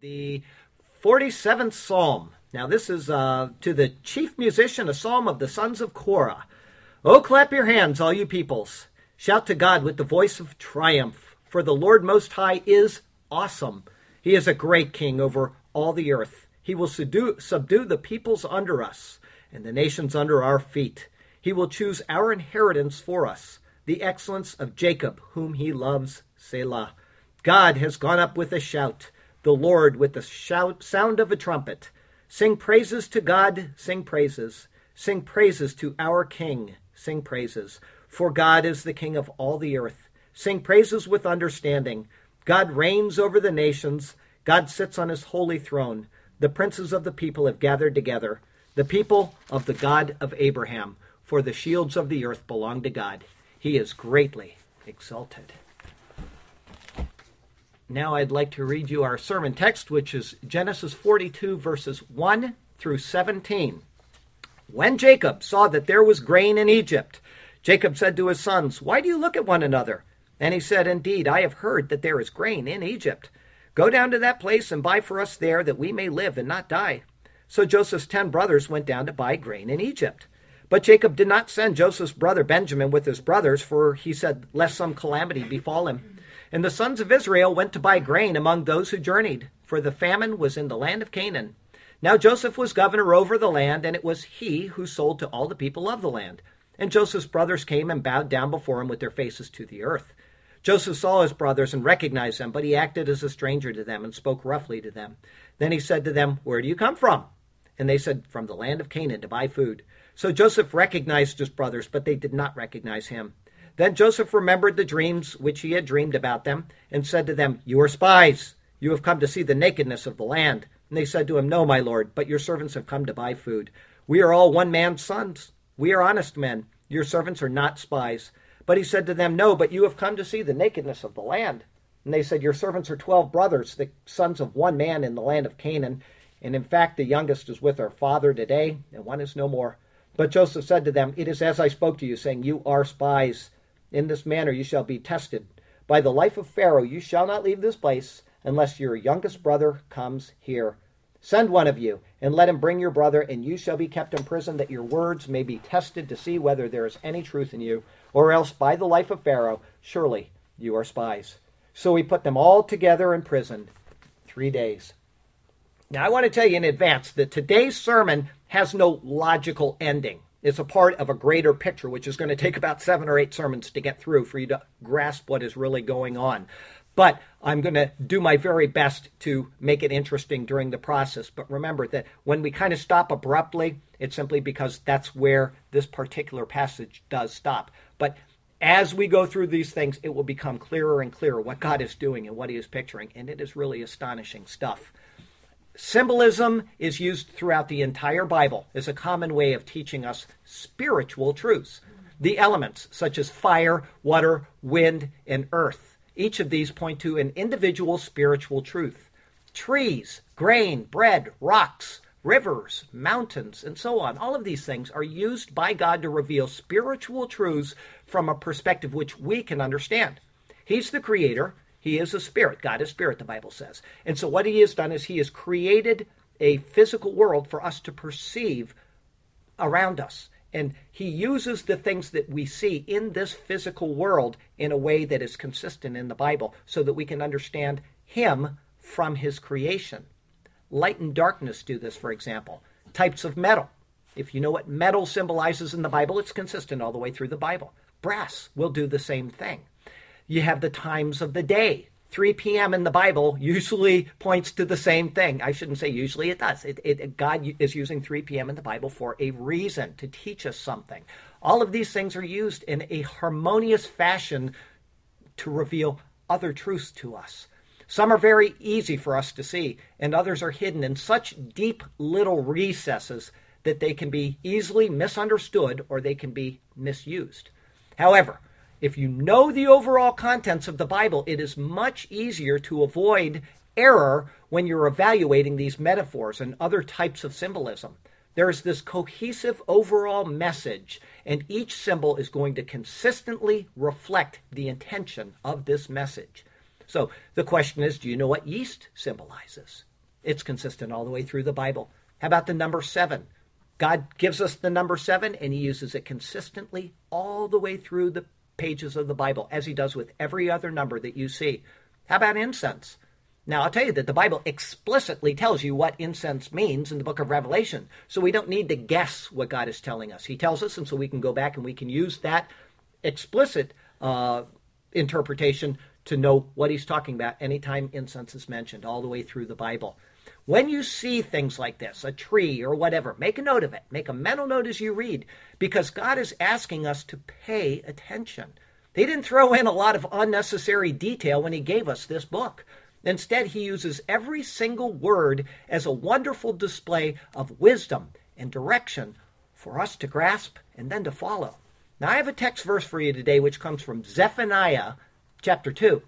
The 47th Psalm. Now, this is uh, to the chief musician, a psalm of the sons of Korah. Oh, clap your hands, all you peoples. Shout to God with the voice of triumph, for the Lord Most High is awesome. He is a great king over all the earth. He will subdue, subdue the peoples under us and the nations under our feet. He will choose our inheritance for us, the excellence of Jacob, whom he loves, Selah. God has gone up with a shout the Lord with the shout, sound of a trumpet. Sing praises to God, sing praises. Sing praises to our King, sing praises. For God is the King of all the earth. Sing praises with understanding. God reigns over the nations. God sits on his holy throne. The princes of the people have gathered together. The people of the God of Abraham. For the shields of the earth belong to God. He is greatly exalted. Now I'd like to read you our sermon text, which is Genesis 42, verses 1 through 17. When Jacob saw that there was grain in Egypt, Jacob said to his sons, Why do you look at one another? And he said, Indeed, I have heard that there is grain in Egypt. Go down to that place and buy for us there, that we may live and not die. So Joseph's ten brothers went down to buy grain in Egypt. But Jacob did not send Joseph's brother Benjamin with his brothers, for he said, Lest some calamity befall him. And the sons of Israel went to buy grain among those who journeyed, for the famine was in the land of Canaan. Now Joseph was governor over the land, and it was he who sold to all the people of the land. And Joseph's brothers came and bowed down before him with their faces to the earth. Joseph saw his brothers and recognized them, but he acted as a stranger to them and spoke roughly to them. Then he said to them, Where do you come from? And they said, From the land of Canaan to buy food. So Joseph recognized his brothers, but they did not recognize him. Then Joseph remembered the dreams which he had dreamed about them, and said to them, You are spies. You have come to see the nakedness of the land. And they said to him, No, my lord, but your servants have come to buy food. We are all one man's sons. We are honest men. Your servants are not spies. But he said to them, No, but you have come to see the nakedness of the land. And they said, Your servants are twelve brothers, the sons of one man in the land of Canaan. And in fact, the youngest is with our father today, and one is no more. But Joseph said to them, It is as I spoke to you, saying, You are spies. In this manner you shall be tested. By the life of Pharaoh you shall not leave this place unless your youngest brother comes here. Send one of you, and let him bring your brother, and you shall be kept in prison, that your words may be tested to see whether there is any truth in you, or else by the life of Pharaoh, surely you are spies. So he put them all together in prison three days. Now, I want to tell you in advance that today's sermon has no logical ending. It's a part of a greater picture, which is going to take about seven or eight sermons to get through for you to grasp what is really going on. But I'm going to do my very best to make it interesting during the process. But remember that when we kind of stop abruptly, it's simply because that's where this particular passage does stop. But as we go through these things, it will become clearer and clearer what God is doing and what He is picturing. And it is really astonishing stuff. Symbolism is used throughout the entire Bible as a common way of teaching us spiritual truths. The elements, such as fire, water, wind, and earth, each of these point to an individual spiritual truth. Trees, grain, bread, rocks, rivers, mountains, and so on, all of these things are used by God to reveal spiritual truths from a perspective which we can understand. He's the creator, he is a spirit. God is spirit, the Bible says. And so what he has done is he has created a physical world for us to perceive around us. And he uses the things that we see in this physical world in a way that is consistent in the Bible so that we can understand him from his creation. Light and darkness do this, for example. Types of metal. If you know what metal symbolizes in the Bible, it's consistent all the way through the Bible. Brass will do the same thing you have the times of the day. 3 p.m. in the Bible usually points to the same thing. I shouldn't say usually, it does. It, it, God is using 3 p.m. in the Bible for a reason, to teach us something. All of these things are used in a harmonious fashion to reveal other truths to us. Some are very easy for us to see, and others are hidden in such deep little recesses that they can be easily misunderstood or they can be misused. However, if you know the overall contents of the Bible, it is much easier to avoid error when you're evaluating these metaphors and other types of symbolism. There is this cohesive overall message, and each symbol is going to consistently reflect the intention of this message. So the question is do you know what yeast symbolizes? It's consistent all the way through the Bible. How about the number seven? God gives us the number seven, and He uses it consistently all the way through the pages of the Bible, as He does with every other number that you see. How about incense? Now, I'll tell you that the Bible explicitly tells you what incense means in the book of Revelation. So we don't need to guess what God is telling us. He tells us, and so we can go back and we can use that explicit uh, interpretation to know what he's talking about anytime incense is mentioned, all the way through the Bible. When you see things like this, a tree or whatever, make a note of it. Make a mental note as you read, because God is asking us to pay attention. He didn't throw in a lot of unnecessary detail when he gave us this book. Instead, he uses every single word as a wonderful display of wisdom and direction for us to grasp and then to follow. Now, I have a text verse for you today which comes from Zephaniah chapter 2.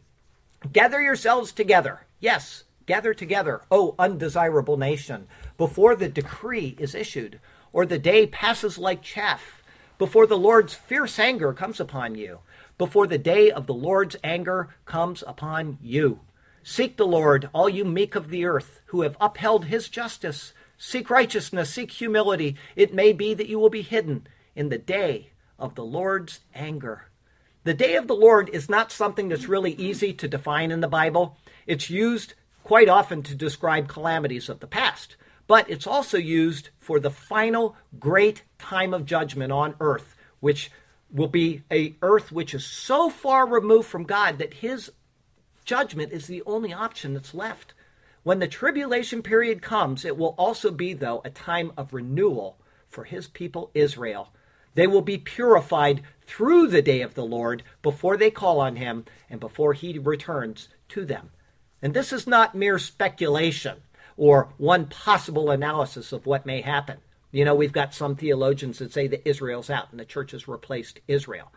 Gather yourselves together. Yes, gather together, O undesirable nation, before the decree is issued, or the day passes like chaff, before the Lord's fierce anger comes upon you, before the day of the Lord's anger comes upon you. Seek the Lord, all you meek of the earth, who have upheld his justice. Seek righteousness, seek humility. It may be that you will be hidden in the day of the Lord's anger. The day of the Lord is not something that's really easy to define in the Bible. It's used quite often to describe calamities of the past, but it's also used for the final great time of judgment on earth, which will be a earth which is so far removed from God that his Judgment is the only option that's left. When the tribulation period comes, it will also be, though, a time of renewal for his people Israel. They will be purified through the day of the Lord before they call on him and before he returns to them. And this is not mere speculation or one possible analysis of what may happen. You know, we've got some theologians that say that Israel's out and the church has replaced Israel.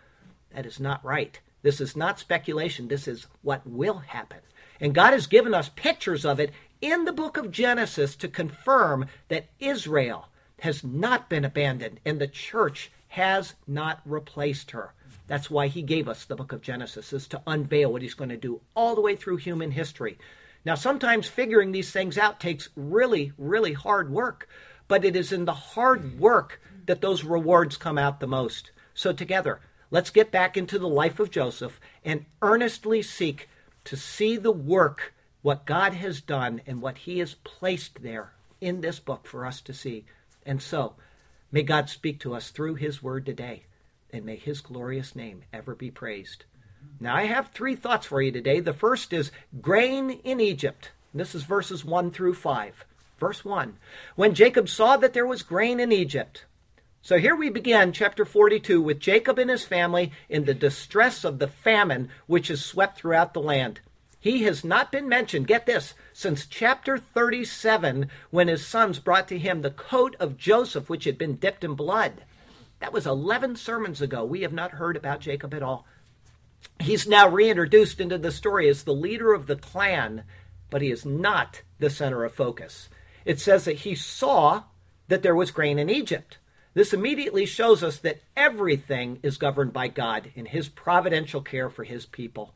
That is not right. This is not speculation. This is what will happen. And God has given us pictures of it in the book of Genesis to confirm that Israel has not been abandoned and the church has not replaced her. That's why he gave us the book of Genesis, is to unveil what he's going to do all the way through human history. Now, sometimes figuring these things out takes really, really hard work, but it is in the hard work that those rewards come out the most. So, together, Let's get back into the life of Joseph and earnestly seek to see the work, what God has done, and what He has placed there in this book for us to see. And so, may God speak to us through His word today, and may His glorious name ever be praised. Now, I have three thoughts for you today. The first is grain in Egypt. This is verses 1 through 5. Verse 1 When Jacob saw that there was grain in Egypt, so here we begin chapter 42 with Jacob and his family in the distress of the famine which has swept throughout the land. He has not been mentioned, get this, since chapter 37 when his sons brought to him the coat of Joseph which had been dipped in blood. That was 11 sermons ago. We have not heard about Jacob at all. He's now reintroduced into the story as the leader of the clan, but he is not the center of focus. It says that he saw that there was grain in Egypt. This immediately shows us that everything is governed by God in his providential care for his people.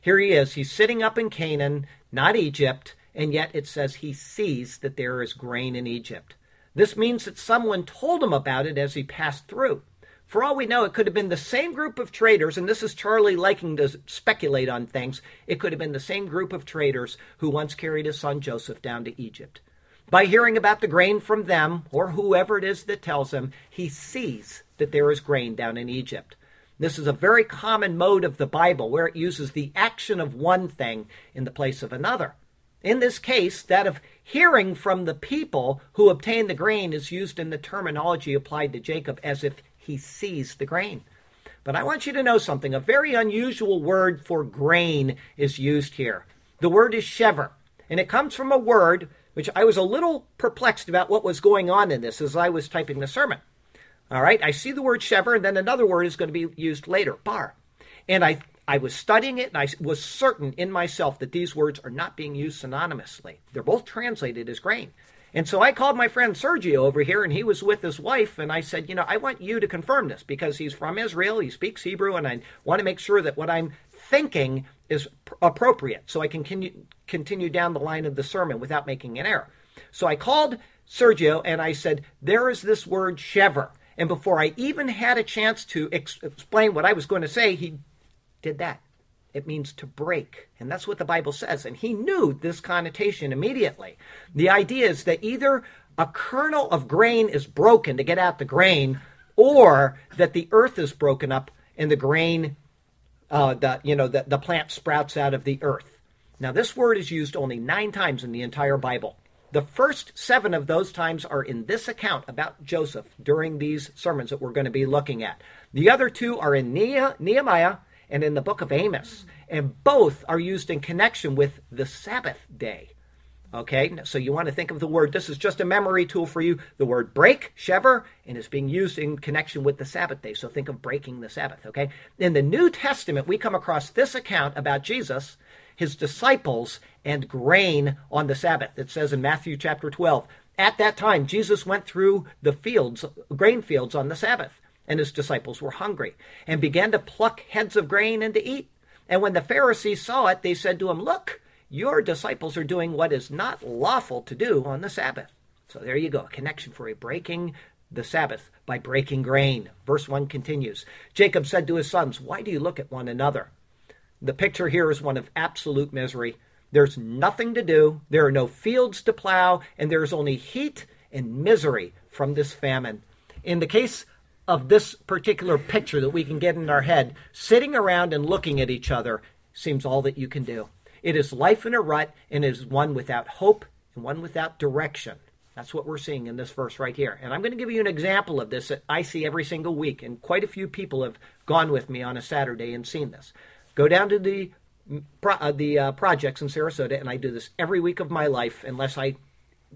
Here he is. He's sitting up in Canaan, not Egypt, and yet it says he sees that there is grain in Egypt. This means that someone told him about it as he passed through. For all we know, it could have been the same group of traders, and this is Charlie liking to speculate on things. It could have been the same group of traders who once carried his son Joseph down to Egypt. By hearing about the grain from them, or whoever it is that tells him, he sees that there is grain down in Egypt. This is a very common mode of the Bible where it uses the action of one thing in the place of another. In this case, that of hearing from the people who obtain the grain is used in the terminology applied to Jacob as if he sees the grain. But I want you to know something. A very unusual word for grain is used here. The word is shever, and it comes from a word which I was a little perplexed about what was going on in this as I was typing the sermon. All right, I see the word shever, and then another word is going to be used later, bar. And I, I was studying it, and I was certain in myself that these words are not being used synonymously. They're both translated as grain. And so I called my friend Sergio over here, and he was with his wife, and I said, You know, I want you to confirm this because he's from Israel, he speaks Hebrew, and I want to make sure that what I'm thinking is pr- appropriate so I can continue, continue down the line of the sermon without making an error. So I called Sergio and I said, There is this word shever. And before I even had a chance to ex- explain what I was going to say, he did that. It means to break. And that's what the Bible says. And he knew this connotation immediately. The idea is that either a kernel of grain is broken to get out the grain, or that the earth is broken up and the grain, uh, the, you know, the, the plant sprouts out of the earth. Now, this word is used only nine times in the entire Bible. The first seven of those times are in this account about Joseph during these sermons that we're going to be looking at. The other two are in Nehemiah and in the book of Amos, and both are used in connection with the Sabbath day. Okay, so you want to think of the word, this is just a memory tool for you. The word break, shever, and it's being used in connection with the Sabbath day. So think of breaking the Sabbath, okay? In the New Testament, we come across this account about Jesus, his disciples, and grain on the Sabbath. It says in Matthew chapter 12, at that time, Jesus went through the fields, grain fields on the Sabbath, and his disciples were hungry and began to pluck heads of grain and to eat. And when the Pharisees saw it, they said to him, Look, your disciples are doing what is not lawful to do on the Sabbath. So there you go, a connection for a breaking the Sabbath by breaking grain. Verse 1 continues Jacob said to his sons, Why do you look at one another? The picture here is one of absolute misery. There's nothing to do, there are no fields to plow, and there's only heat and misery from this famine. In the case of this particular picture that we can get in our head, sitting around and looking at each other seems all that you can do. It is life in a rut and is one without hope and one without direction. That's what we're seeing in this verse right here. And I'm going to give you an example of this that I see every single week. And quite a few people have gone with me on a Saturday and seen this. Go down to the uh, the uh, projects in Sarasota, and I do this every week of my life unless I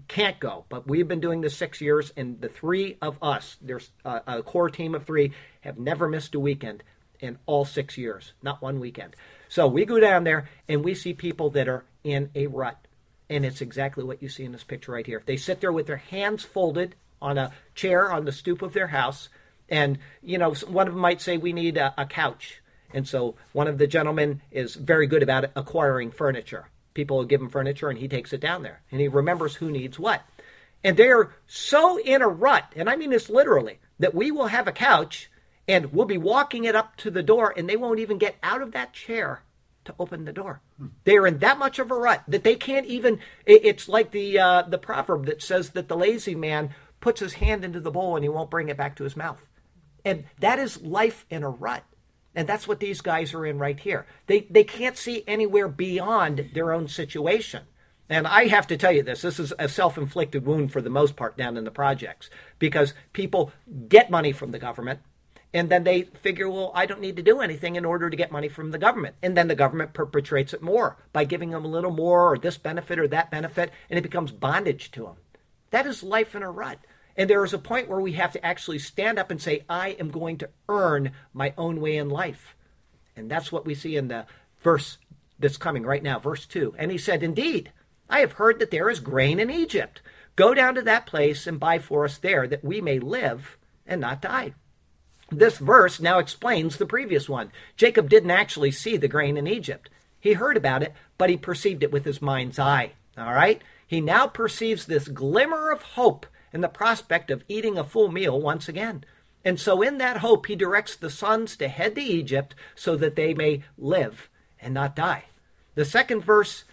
can't go. But we've been doing this six years, and the three of us, there's a, a core team of three, have never missed a weekend in all six years, not one weekend. So we go down there and we see people that are in a rut. And it's exactly what you see in this picture right here. They sit there with their hands folded on a chair on the stoop of their house. And, you know, one of them might say, We need a, a couch. And so one of the gentlemen is very good about acquiring furniture. People will give him furniture and he takes it down there. And he remembers who needs what. And they're so in a rut, and I mean this literally, that we will have a couch and we'll be walking it up to the door and they won't even get out of that chair to open the door. They're in that much of a rut that they can't even. It's like the uh, the proverb that says that the lazy man puts his hand into the bowl and he won't bring it back to his mouth, and that is life in a rut. And mm-hmm. that's what these guys are in right here. They they can't see anywhere beyond their own situation. And I have to tell you this this is a self inflicted wound for the most part down in the projects because people get money from the government and then they figure, well, I don't need to do anything in order to get money from the government. And then the government perpetrates it more by giving them a little more or this benefit or that benefit, and it becomes bondage to them. That is life in a rut. And there is a point where we have to actually stand up and say, I am going to earn my own way in life. And that's what we see in the verse that's coming right now, verse 2. And he said, Indeed, I have heard that there is grain in Egypt. Go down to that place and buy for us there, that we may live and not die. This verse now explains the previous one. Jacob didn't actually see the grain in Egypt. He heard about it, but he perceived it with his mind's eye. All right? He now perceives this glimmer of hope in the prospect of eating a full meal once again. And so, in that hope, he directs the sons to head to Egypt so that they may live and not die. The second verse,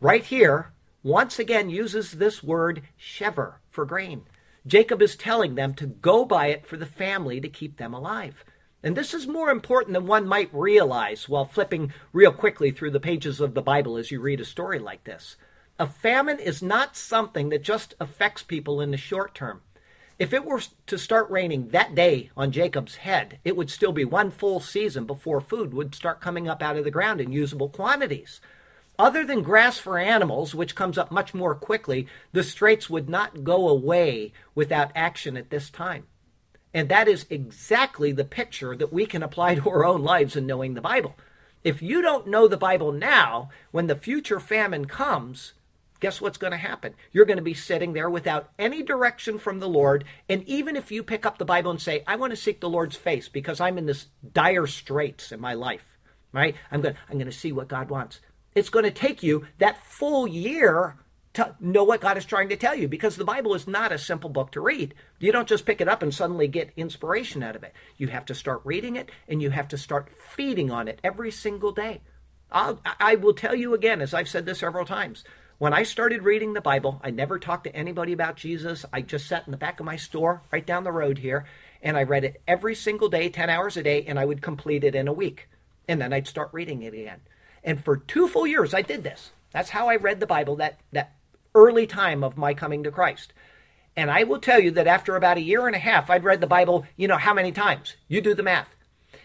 right here, once again uses this word shever for grain. Jacob is telling them to go buy it for the family to keep them alive. And this is more important than one might realize while flipping real quickly through the pages of the Bible as you read a story like this. A famine is not something that just affects people in the short term. If it were to start raining that day on Jacob's head, it would still be one full season before food would start coming up out of the ground in usable quantities. Other than grass for animals, which comes up much more quickly, the straits would not go away without action at this time. And that is exactly the picture that we can apply to our own lives in knowing the Bible. If you don't know the Bible now, when the future famine comes, guess what's going to happen? You're going to be sitting there without any direction from the Lord. And even if you pick up the Bible and say, I want to seek the Lord's face because I'm in this dire straits in my life, right? I'm going I'm going to see what God wants. It's going to take you that full year to know what God is trying to tell you because the Bible is not a simple book to read. You don't just pick it up and suddenly get inspiration out of it. You have to start reading it and you have to start feeding on it every single day. I'll, I will tell you again, as I've said this several times, when I started reading the Bible, I never talked to anybody about Jesus. I just sat in the back of my store right down the road here and I read it every single day, 10 hours a day, and I would complete it in a week. And then I'd start reading it again. And for two full years, I did this. That's how I read the Bible that, that early time of my coming to Christ. And I will tell you that after about a year and a half, I'd read the Bible, you know, how many times? You do the math.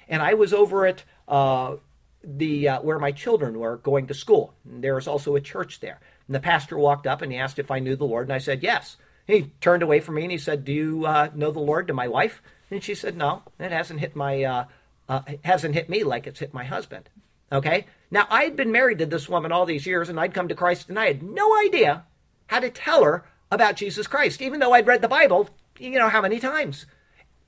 And I was over at uh, the uh, where my children were going to school. There was also a church there. And the pastor walked up and he asked if I knew the Lord, and I said yes. He turned away from me and he said, "Do you uh, know the Lord?" To my wife, and she said, "No, it hasn't hit my uh, uh, hasn't hit me like it's hit my husband." Okay. Now I had been married to this woman all these years, and I'd come to Christ, and I had no idea how to tell her about Jesus Christ, even though I'd read the Bible, you know, how many times.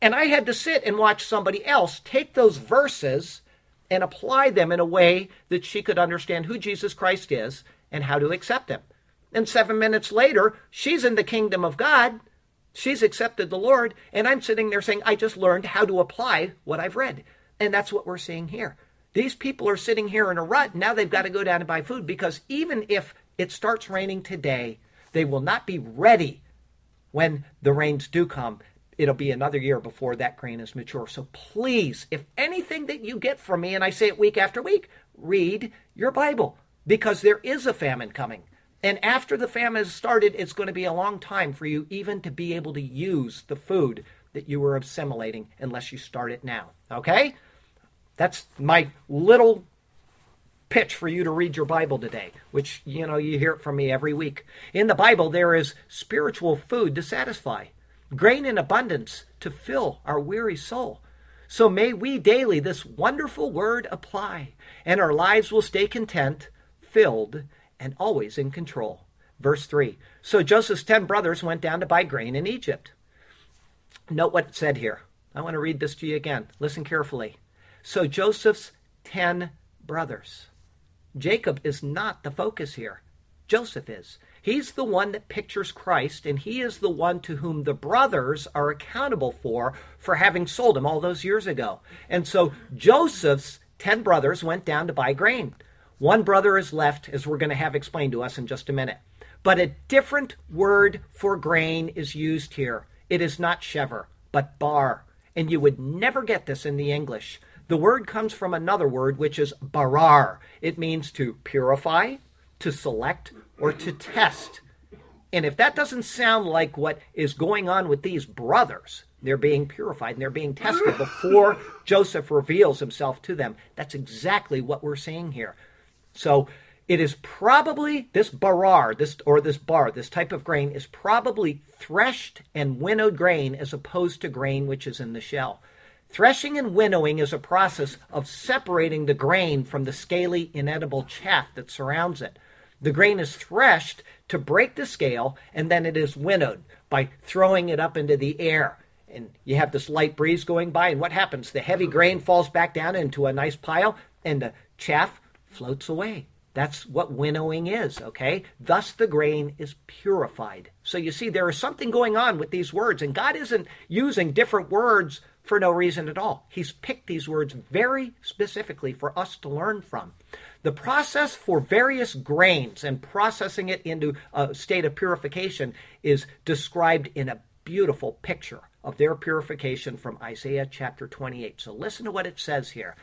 And I had to sit and watch somebody else take those verses and apply them in a way that she could understand who Jesus Christ is and how to accept him. And seven minutes later, she's in the kingdom of God. She's accepted the Lord. And I'm sitting there saying, I just learned how to apply what I've read. And that's what we're seeing here. These people are sitting here in a rut. Now they've got to go down and buy food because even if it starts raining today, they will not be ready when the rains do come. It'll be another year before that grain is mature. So please, if anything that you get from me, and I say it week after week, read your Bible because there is a famine coming. And after the famine has started, it's going to be a long time for you even to be able to use the food that you were assimilating unless you start it now. Okay? That's my little pitch for you to read your Bible today, which, you know, you hear it from me every week. In the Bible, there is spiritual food to satisfy, grain in abundance to fill our weary soul. So may we daily this wonderful word apply, and our lives will stay content, filled, and always in control. Verse 3 So Joseph's ten brothers went down to buy grain in Egypt. Note what it said here. I want to read this to you again. Listen carefully. So Joseph's ten brothers. Jacob is not the focus here. Joseph is. He's the one that pictures Christ, and he is the one to whom the brothers are accountable for for having sold him all those years ago. And so Joseph's ten brothers went down to buy grain. One brother is left, as we're going to have explained to us in just a minute. But a different word for grain is used here. It is not shever, but bar. And you would never get this in the English. The word comes from another word, which is barar. It means to purify, to select, or to test. And if that doesn't sound like what is going on with these brothers, they're being purified and they're being tested before Joseph reveals himself to them. That's exactly what we're seeing here. So it is probably this barar, this or this bar, this type of grain is probably threshed and winnowed grain as opposed to grain which is in the shell. Threshing and winnowing is a process of separating the grain from the scaly, inedible chaff that surrounds it. The grain is threshed to break the scale, and then it is winnowed by throwing it up into the air. And you have this light breeze going by, and what happens? The heavy grain falls back down into a nice pile, and the chaff floats away. That's what winnowing is, okay? Thus the grain is purified. So you see, there is something going on with these words, and God isn't using different words for no reason at all. He's picked these words very specifically for us to learn from. The process for various grains and processing it into a state of purification is described in a beautiful picture of their purification from Isaiah chapter 28. So listen to what it says here.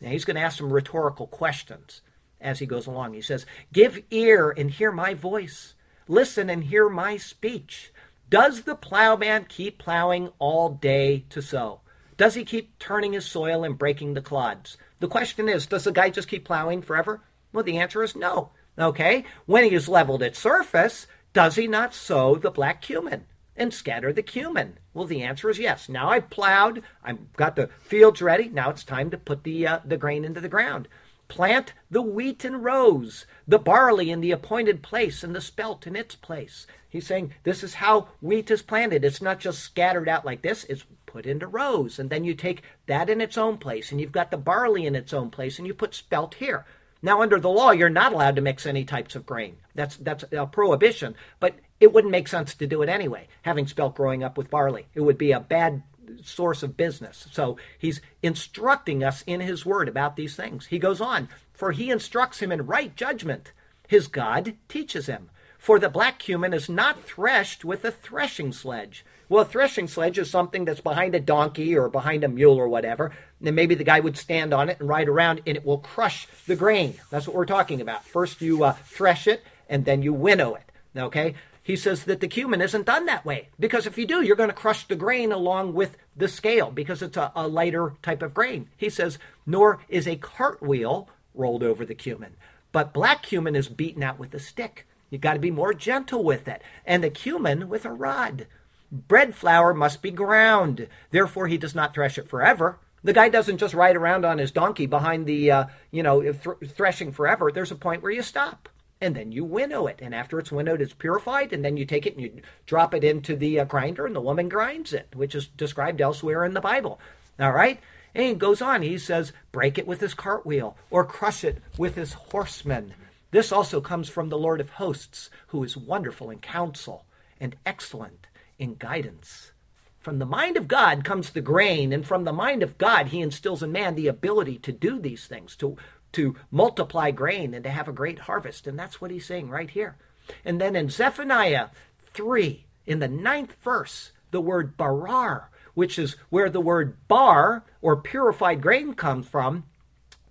Now he's going to ask some rhetorical questions as he goes along. He says, Give ear and hear my voice, listen and hear my speech. Does the plowman keep plowing all day to sow? Does he keep turning his soil and breaking the clods? The question is, does the guy just keep plowing forever? Well, the answer is no. Okay? When he has leveled its surface, does he not sow the black cumin and scatter the cumin? Well, the answer is yes. Now I've plowed, I've got the fields ready. Now it's time to put the uh, the grain into the ground. Plant the wheat in rows, the barley in the appointed place, and the spelt in its place. He's saying this is how wheat is planted. It's not just scattered out like this, it's put into rows. And then you take that in its own place, and you've got the barley in its own place, and you put spelt here. Now, under the law, you're not allowed to mix any types of grain. That's that's a prohibition. But it wouldn't make sense to do it anyway. Having spelt growing up with barley, it would be a bad source of business. So he's instructing us in his word about these things. He goes on, for he instructs him in right judgment. His God teaches him. For the black cumin is not threshed with a threshing sledge. Well, a threshing sledge is something that's behind a donkey or behind a mule or whatever. And then maybe the guy would stand on it and ride around and it will crush the grain. That's what we're talking about. First you uh, thresh it and then you winnow it. Okay? He says that the cumin isn't done that way because if you do, you're going to crush the grain along with the scale because it's a, a lighter type of grain. He says, nor is a cartwheel rolled over the cumin, but black cumin is beaten out with a stick. You've got to be more gentle with it. And the cumin with a rod. Bread flour must be ground. Therefore, he does not thresh it forever. The guy doesn't just ride around on his donkey behind the, uh, you know, th- threshing forever. There's a point where you stop and then you winnow it. And after it's winnowed, it's purified, and then you take it and you drop it into the uh, grinder, and the woman grinds it, which is described elsewhere in the Bible. All right? And he goes on. He says, break it with his cartwheel or crush it with his horsemen. This also comes from the Lord of hosts, who is wonderful in counsel and excellent in guidance. From the mind of God comes the grain, and from the mind of God, he instills in man the ability to do these things, to, to multiply grain and to have a great harvest. And that's what he's saying right here. And then in Zephaniah 3, in the ninth verse, the word barar, which is where the word bar or purified grain comes from,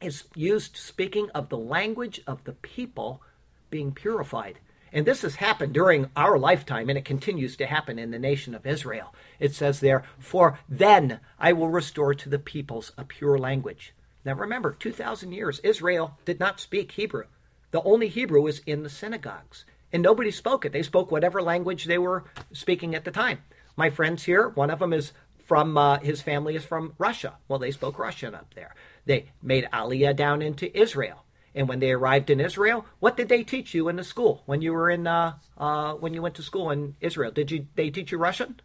is used speaking of the language of the people being purified. And this has happened during our lifetime, and it continues to happen in the nation of Israel. It says there, For then I will restore to the peoples a pure language. Now remember, 2,000 years, Israel did not speak Hebrew. The only Hebrew was in the synagogues, and nobody spoke it. They spoke whatever language they were speaking at the time. My friends here, one of them is from, uh, his family is from Russia. Well, they spoke Russian up there. They made Aliyah down into Israel. And when they arrived in Israel, what did they teach you in the school when you were in uh, uh, when you went to school in Israel? Did you they teach you Russian?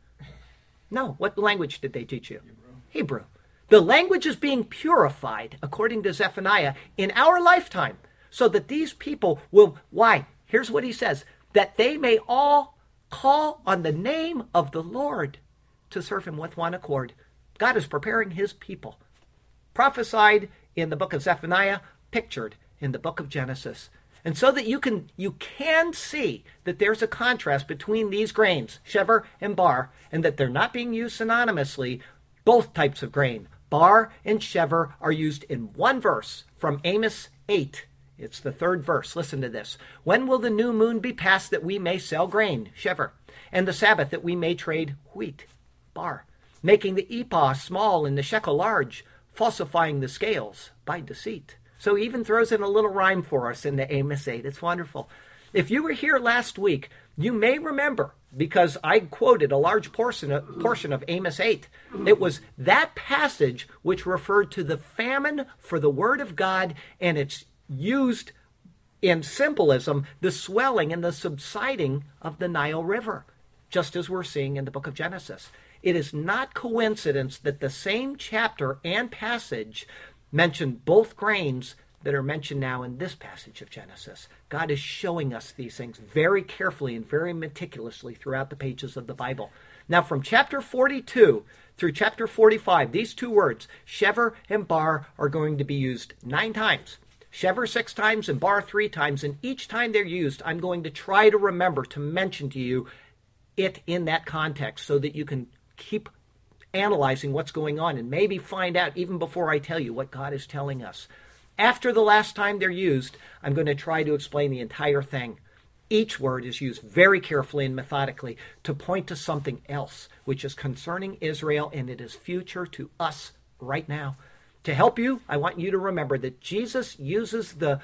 No. What language did they teach you? Hebrew. Hebrew. The language is being purified, according to Zephaniah, in our lifetime, so that these people will. Why? Here's what he says: that they may all call on the name of the Lord to serve Him with one accord. God is preparing His people prophesied in the book of Zephaniah, pictured in the book of Genesis. And so that you can you can see that there's a contrast between these grains, shever and bar, and that they're not being used synonymously. Both types of grain, bar and shever, are used in one verse from Amos 8. It's the third verse. Listen to this. When will the new moon be passed that we may sell grain, shever, and the Sabbath that we may trade wheat, bar, making the ephah small and the shekel large? falsifying the scales by deceit. So he even throws in a little rhyme for us in the Amos 8. It's wonderful. If you were here last week, you may remember because I quoted a large portion of, portion of Amos 8. It was that passage which referred to the famine for the Word of God, and it's used in symbolism the swelling and the subsiding of the Nile River, just as we're seeing in the book of Genesis. It is not coincidence that the same chapter and passage mention both grains that are mentioned now in this passage of Genesis. God is showing us these things very carefully and very meticulously throughout the pages of the Bible. Now, from chapter 42 through chapter 45, these two words, shever and bar, are going to be used nine times. Shever six times and bar three times, and each time they're used, I'm going to try to remember to mention to you it in that context so that you can keep analyzing what's going on and maybe find out even before I tell you what God is telling us. After the last time they're used, I'm going to try to explain the entire thing. Each word is used very carefully and methodically to point to something else, which is concerning Israel and it is future to us right now. To help you, I want you to remember that Jesus uses the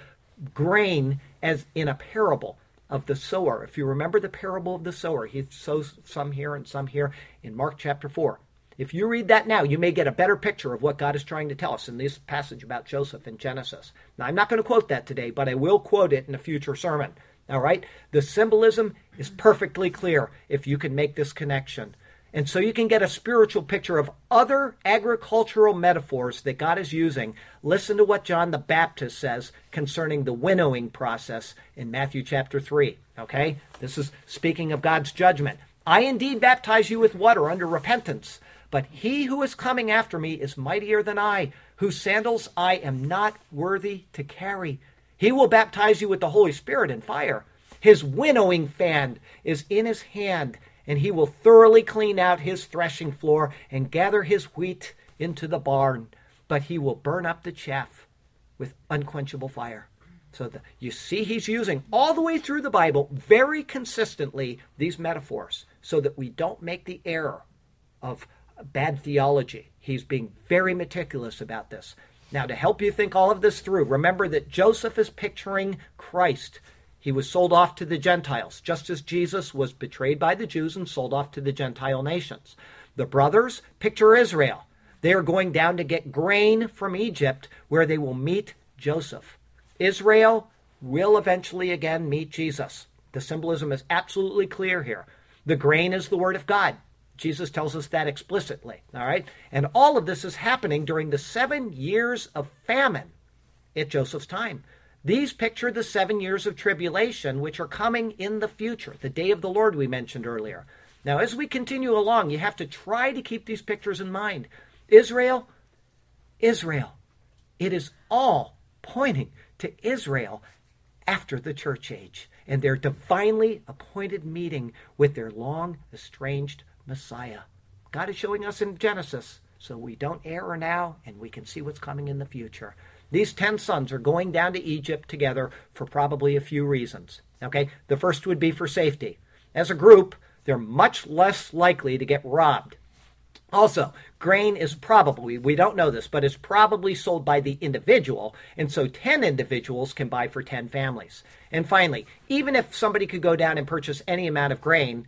grain as in a parable of the sower. If you remember the parable of the sower, he sows some here and some here in Mark chapter 4. If you read that now, you may get a better picture of what God is trying to tell us in this passage about Joseph in Genesis. Now, I'm not going to quote that today, but I will quote it in a future sermon. All right? The symbolism is perfectly clear if you can make this connection. And so you can get a spiritual picture of other agricultural metaphors that God is using. Listen to what John the Baptist says concerning the winnowing process in Matthew chapter 3. Okay? This is speaking of God's judgment. I indeed baptize you with water under repentance, but he who is coming after me is mightier than I, whose sandals I am not worthy to carry. He will baptize you with the Holy Spirit and fire. His winnowing fan is in his hand and he will thoroughly clean out his threshing floor and gather his wheat into the barn, but he will burn up the chaff with unquenchable fire. So the, you see, he's using all the way through the Bible very consistently these metaphors so that we don't make the error of bad theology. He's being very meticulous about this. Now, to help you think all of this through, remember that Joseph is picturing Christ he was sold off to the Gentiles, just as Jesus was betrayed by the Jews and sold off to the Gentile nations. The brothers picture Israel. They are going down to get grain from Egypt where they will meet Joseph. Israel will eventually again meet Jesus. The symbolism is absolutely clear here. The grain is the word of God. Jesus tells us that explicitly. All right? And all of this is happening during the seven years of famine at Joseph's time. These picture the seven years of tribulation which are coming in the future, the day of the Lord we mentioned earlier. Now, as we continue along, you have to try to keep these pictures in mind. Israel, Israel. It is all pointing to Israel after the church age and their divinely appointed meeting with their long estranged Messiah. God is showing us in Genesis so we don't err now and we can see what's coming in the future. These 10 sons are going down to Egypt together for probably a few reasons. Okay? The first would be for safety. As a group, they're much less likely to get robbed. Also, grain is probably, we don't know this, but is probably sold by the individual, and so 10 individuals can buy for 10 families. And finally, even if somebody could go down and purchase any amount of grain,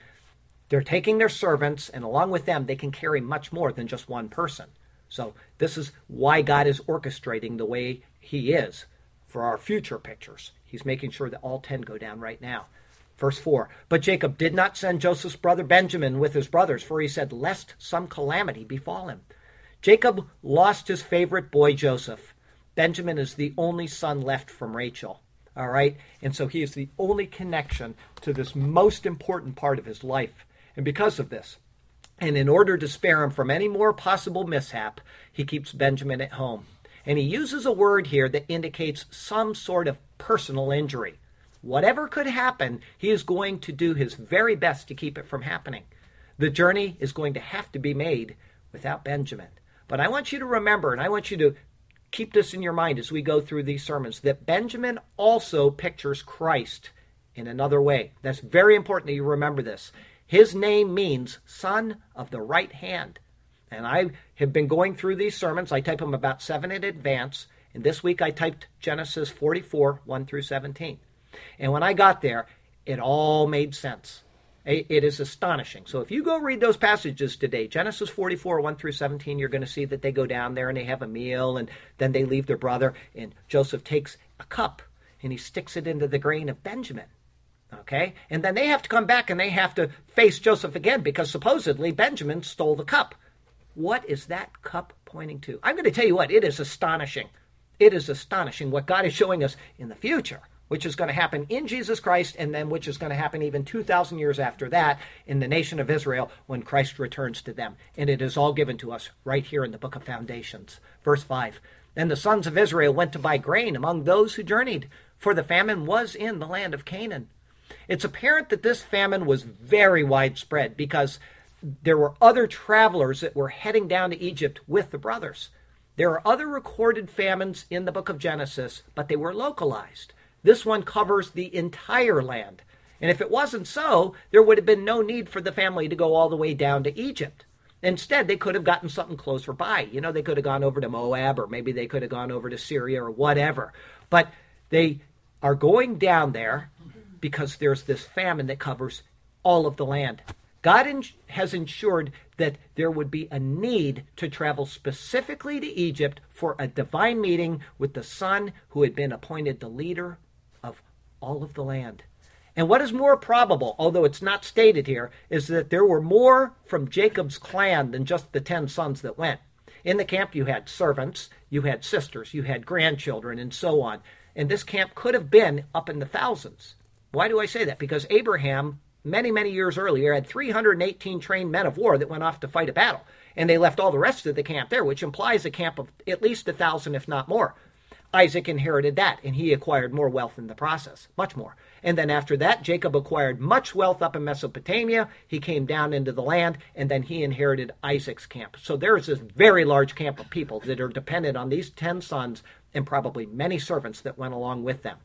they're taking their servants, and along with them, they can carry much more than just one person. So this is why God is orchestrating the way He is for our future pictures. He's making sure that all 10 go down right now. Verse 4 But Jacob did not send Joseph's brother Benjamin with his brothers, for he said, Lest some calamity befall him. Jacob lost his favorite boy Joseph. Benjamin is the only son left from Rachel. All right? And so he is the only connection to this most important part of his life. And because of this, and in order to spare him from any more possible mishap, he keeps Benjamin at home. And he uses a word here that indicates some sort of personal injury. Whatever could happen, he is going to do his very best to keep it from happening. The journey is going to have to be made without Benjamin. But I want you to remember, and I want you to keep this in your mind as we go through these sermons, that Benjamin also pictures Christ in another way. That's very important that you remember this. His name means son of the right hand. And I have been going through these sermons. I type them about seven in advance. And this week I typed Genesis 44, 1 through 17. And when I got there, it all made sense. It is astonishing. So if you go read those passages today, Genesis 44, 1 through 17, you're going to see that they go down there and they have a meal and then they leave their brother. And Joseph takes a cup and he sticks it into the grain of Benjamin. Okay? And then they have to come back and they have to face Joseph again because supposedly Benjamin stole the cup. What is that cup pointing to? I'm going to tell you what, it is astonishing. It is astonishing what God is showing us in the future, which is going to happen in Jesus Christ and then which is going to happen even 2,000 years after that in the nation of Israel when Christ returns to them. And it is all given to us right here in the book of Foundations. Verse 5 Then the sons of Israel went to buy grain among those who journeyed, for the famine was in the land of Canaan. It's apparent that this famine was very widespread because there were other travelers that were heading down to Egypt with the brothers. There are other recorded famines in the book of Genesis, but they were localized. This one covers the entire land. And if it wasn't so, there would have been no need for the family to go all the way down to Egypt. Instead, they could have gotten something closer by. You know, they could have gone over to Moab, or maybe they could have gone over to Syria, or whatever. But they are going down there because there's this famine that covers all of the land. God in, has ensured that there would be a need to travel specifically to Egypt for a divine meeting with the son who had been appointed the leader of all of the land. And what is more probable, although it's not stated here, is that there were more from Jacob's clan than just the ten sons that went. In the camp, you had servants, you had sisters, you had grandchildren, and so on. And this camp could have been up in the thousands. Why do I say that? Because Abraham, many, many years earlier, had 318 trained men of war that went off to fight a battle. And they left all the rest of the camp there, which implies a camp of at least a thousand, if not more. Isaac inherited that, and he acquired more wealth in the process, much more. And then after that, Jacob acquired much wealth up in Mesopotamia. He came down into the land, and then he inherited Isaac's camp. So there is this very large camp of people that are dependent on these 10 sons and probably many servants that went along with them.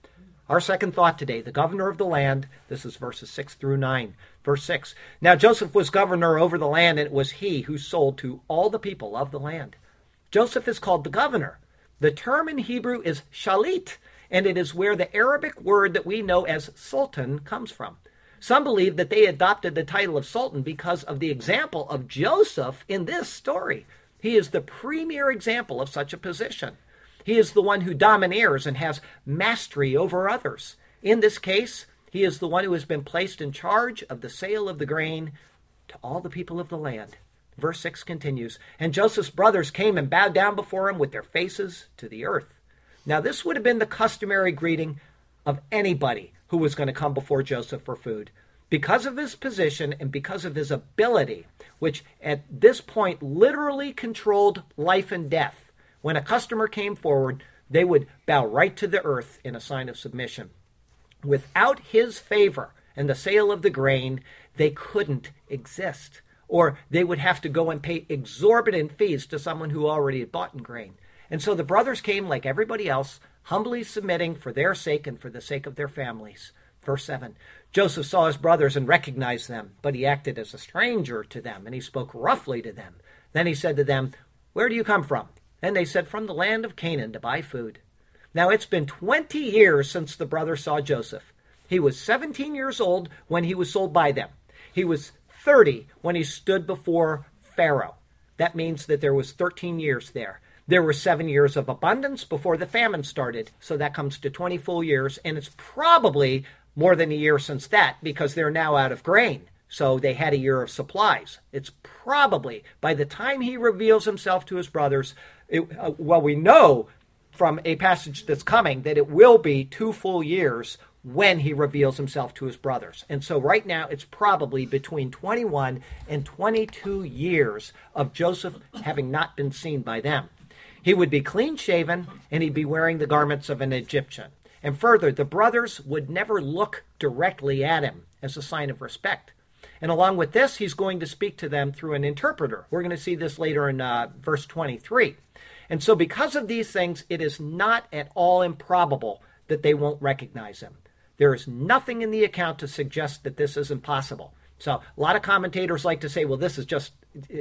Our second thought today the governor of the land, this is verses 6 through 9. Verse 6 Now Joseph was governor over the land, and it was he who sold to all the people of the land. Joseph is called the governor. The term in Hebrew is shalit, and it is where the Arabic word that we know as sultan comes from. Some believe that they adopted the title of sultan because of the example of Joseph in this story. He is the premier example of such a position. He is the one who domineers and has mastery over others. In this case, he is the one who has been placed in charge of the sale of the grain to all the people of the land. Verse 6 continues And Joseph's brothers came and bowed down before him with their faces to the earth. Now, this would have been the customary greeting of anybody who was going to come before Joseph for food. Because of his position and because of his ability, which at this point literally controlled life and death, when a customer came forward, they would bow right to the earth in a sign of submission. Without his favor and the sale of the grain, they couldn't exist or they would have to go and pay exorbitant fees to someone who already had bought in grain. And so the brothers came like everybody else, humbly submitting for their sake and for the sake of their families. Verse 7 Joseph saw his brothers and recognized them, but he acted as a stranger to them, and he spoke roughly to them. Then he said to them, Where do you come from? And they said, From the land of Canaan to buy food. Now it's been 20 years since the brother saw Joseph. He was 17 years old when he was sold by them. He was 30 when he stood before Pharaoh. That means that there was 13 years there. There were seven years of abundance before the famine started, so that comes to 20 full years, and it's probably more than a year since that because they're now out of grain. So they had a year of supplies. It's probably by the time he reveals himself to his brothers, it, uh, well, we know from a passage that's coming that it will be two full years when he reveals himself to his brothers. And so right now it's probably between 21 and 22 years of Joseph having not been seen by them. He would be clean shaven and he'd be wearing the garments of an Egyptian. And further, the brothers would never look directly at him as a sign of respect. And along with this, he's going to speak to them through an interpreter. We're going to see this later in uh, verse 23. And so, because of these things, it is not at all improbable that they won't recognize him. There is nothing in the account to suggest that this is impossible. So a lot of commentators like to say, well, this is just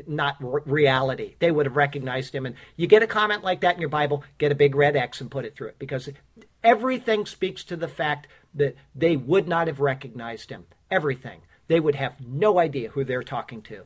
not reality. They would have recognized him. And you get a comment like that in your Bible, get a big red X and put it through it because everything speaks to the fact that they would not have recognized him. Everything. They would have no idea who they're talking to.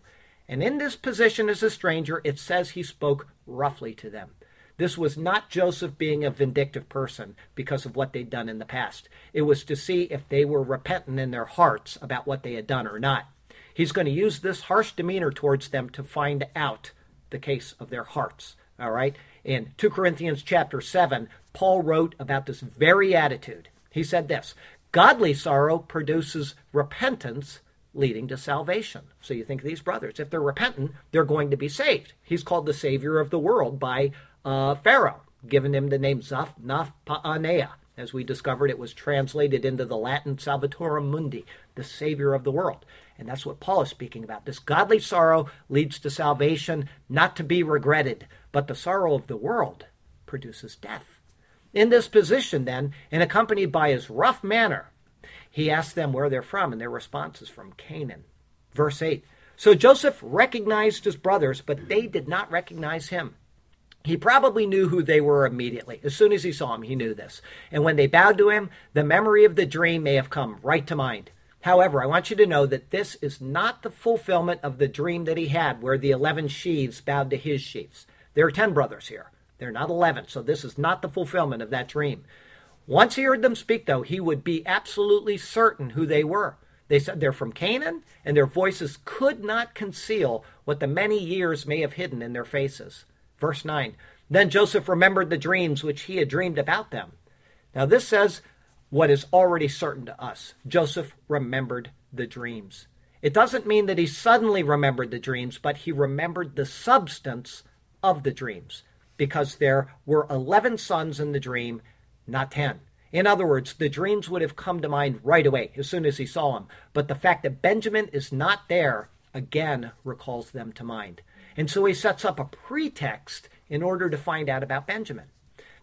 And in this position as a stranger, it says he spoke roughly to them. This was not Joseph being a vindictive person because of what they'd done in the past. It was to see if they were repentant in their hearts about what they had done or not. He's going to use this harsh demeanor towards them to find out the case of their hearts. All right? In 2 Corinthians chapter 7, Paul wrote about this very attitude. He said this Godly sorrow produces repentance leading to salvation. So you think these brothers, if they're repentant, they're going to be saved. He's called the Savior of the world by uh, Pharaoh, given him the name Zaphnath Paaneah. As we discovered, it was translated into the Latin Salvatorem Mundi, the Savior of the world. And that's what Paul is speaking about. This godly sorrow leads to salvation, not to be regretted, but the sorrow of the world produces death. In this position, then, and accompanied by his rough manner, he asks them where they're from, and their response is from Canaan. Verse 8 So Joseph recognized his brothers, but they did not recognize him. He probably knew who they were immediately. As soon as he saw them, he knew this. And when they bowed to him, the memory of the dream may have come right to mind. However, I want you to know that this is not the fulfillment of the dream that he had, where the 11 sheaves bowed to his sheaves. There are 10 brothers here. They're not 11, so this is not the fulfillment of that dream. Once he heard them speak, though, he would be absolutely certain who they were. They said they're from Canaan, and their voices could not conceal what the many years may have hidden in their faces. Verse 9 Then Joseph remembered the dreams which he had dreamed about them. Now, this says what is already certain to us Joseph remembered the dreams. It doesn't mean that he suddenly remembered the dreams, but he remembered the substance of the dreams because there were 11 sons in the dream, not 10. In other words, the dreams would have come to mind right away as soon as he saw them. But the fact that Benjamin is not there again recalls them to mind. And so he sets up a pretext in order to find out about Benjamin.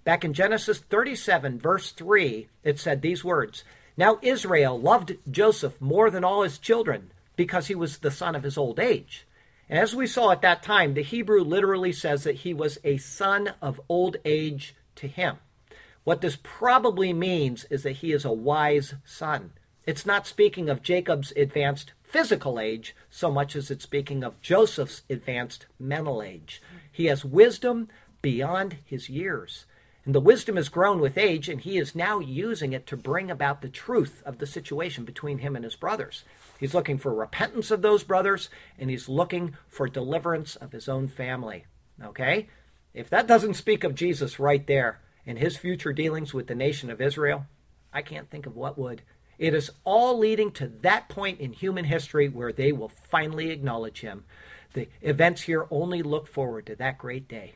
Back in Genesis 37, verse 3, it said these words Now Israel loved Joseph more than all his children because he was the son of his old age. As we saw at that time, the Hebrew literally says that he was a son of old age to him. What this probably means is that he is a wise son. It's not speaking of Jacob's advanced physical age so much as it's speaking of Joseph's advanced mental age. He has wisdom beyond his years. And the wisdom has grown with age, and he is now using it to bring about the truth of the situation between him and his brothers. He's looking for repentance of those brothers, and he's looking for deliverance of his own family. Okay? If that doesn't speak of Jesus right there and his future dealings with the nation of Israel, I can't think of what would. It is all leading to that point in human history where they will finally acknowledge him. The events here only look forward to that great day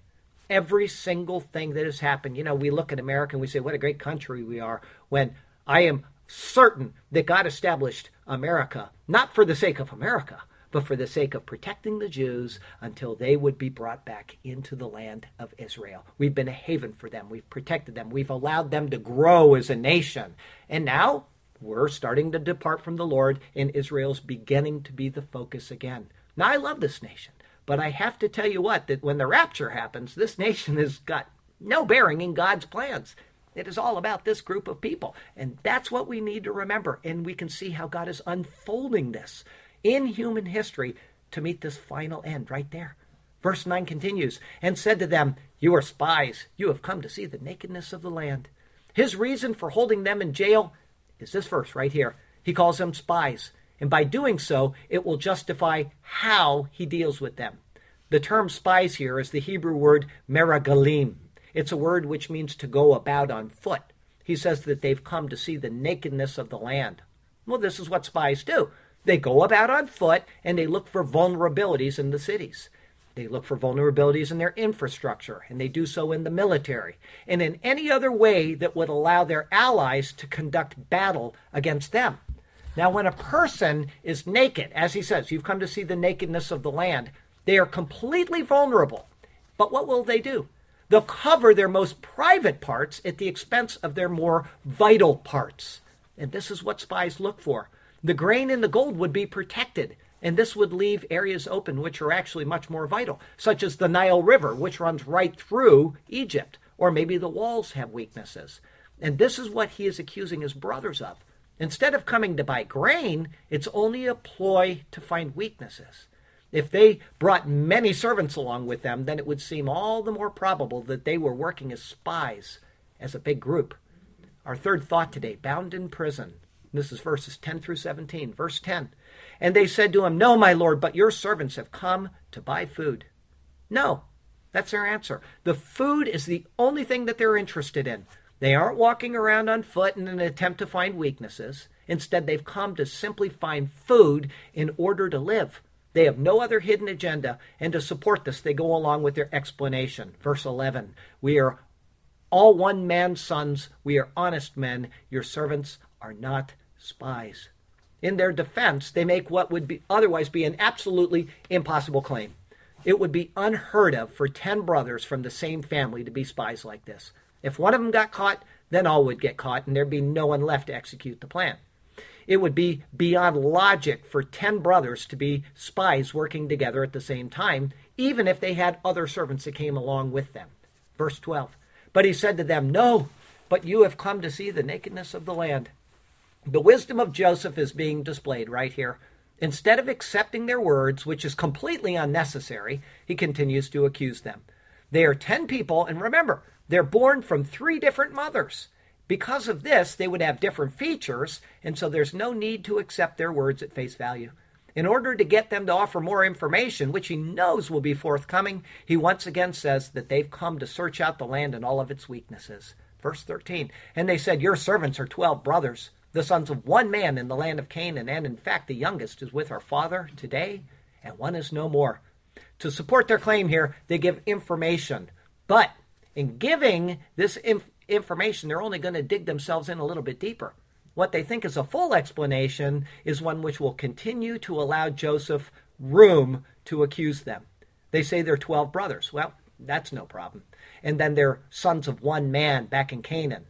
every single thing that has happened. You know, we look at America and we say, what a great country we are, when I am certain that God established America, not for the sake of America, but for the sake of protecting the Jews until they would be brought back into the land of Israel. We've been a haven for them. We've protected them. We've allowed them to grow as a nation. And now we're starting to depart from the Lord, and Israel's beginning to be the focus again. Now, I love this nation. But I have to tell you what, that when the rapture happens, this nation has got no bearing in God's plans. It is all about this group of people. And that's what we need to remember. And we can see how God is unfolding this in human history to meet this final end right there. Verse 9 continues, and said to them, You are spies. You have come to see the nakedness of the land. His reason for holding them in jail is this verse right here. He calls them spies. And by doing so, it will justify how he deals with them. The term spies here is the Hebrew word meragalim. It's a word which means to go about on foot. He says that they've come to see the nakedness of the land. Well, this is what spies do. They go about on foot and they look for vulnerabilities in the cities. They look for vulnerabilities in their infrastructure, and they do so in the military, and in any other way that would allow their allies to conduct battle against them. Now, when a person is naked, as he says, you've come to see the nakedness of the land, they are completely vulnerable. But what will they do? They'll cover their most private parts at the expense of their more vital parts. And this is what spies look for. The grain and the gold would be protected, and this would leave areas open which are actually much more vital, such as the Nile River, which runs right through Egypt, or maybe the walls have weaknesses. And this is what he is accusing his brothers of. Instead of coming to buy grain, it's only a ploy to find weaknesses. If they brought many servants along with them, then it would seem all the more probable that they were working as spies, as a big group. Our third thought today bound in prison. This is verses 10 through 17. Verse 10. And they said to him, No, my lord, but your servants have come to buy food. No, that's their answer. The food is the only thing that they're interested in. They aren't walking around on foot in an attempt to find weaknesses. Instead, they've come to simply find food in order to live. They have no other hidden agenda, and to support this, they go along with their explanation. Verse 11 We are all one man's sons, we are honest men, your servants are not spies. In their defense, they make what would be otherwise be an absolutely impossible claim. It would be unheard of for 10 brothers from the same family to be spies like this. If one of them got caught, then all would get caught, and there'd be no one left to execute the plan. It would be beyond logic for 10 brothers to be spies working together at the same time, even if they had other servants that came along with them. Verse 12. But he said to them, No, but you have come to see the nakedness of the land. The wisdom of Joseph is being displayed right here. Instead of accepting their words, which is completely unnecessary, he continues to accuse them. They are 10 people, and remember, they're born from three different mothers. Because of this, they would have different features, and so there's no need to accept their words at face value. In order to get them to offer more information, which he knows will be forthcoming, he once again says that they've come to search out the land and all of its weaknesses. Verse 13 And they said, Your servants are twelve brothers, the sons of one man in the land of Canaan, and in fact, the youngest is with our father today, and one is no more. To support their claim here, they give information. But in giving this inf- information, they're only going to dig themselves in a little bit deeper. What they think is a full explanation is one which will continue to allow Joseph room to accuse them. They say they're 12 brothers. Well, that's no problem. And then they're sons of one man back in Canaan.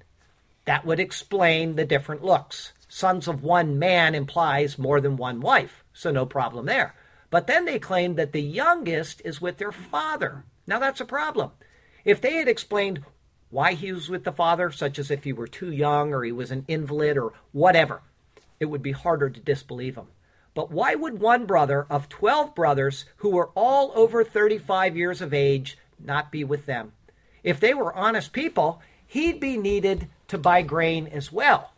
That would explain the different looks. Sons of one man implies more than one wife, so no problem there. But then they claim that the youngest is with their father. Now that's a problem. If they had explained why he was with the father, such as if he were too young or he was an invalid or whatever, it would be harder to disbelieve him. But why would one brother of 12 brothers who were all over 35 years of age not be with them? If they were honest people, he'd be needed to buy grain as well.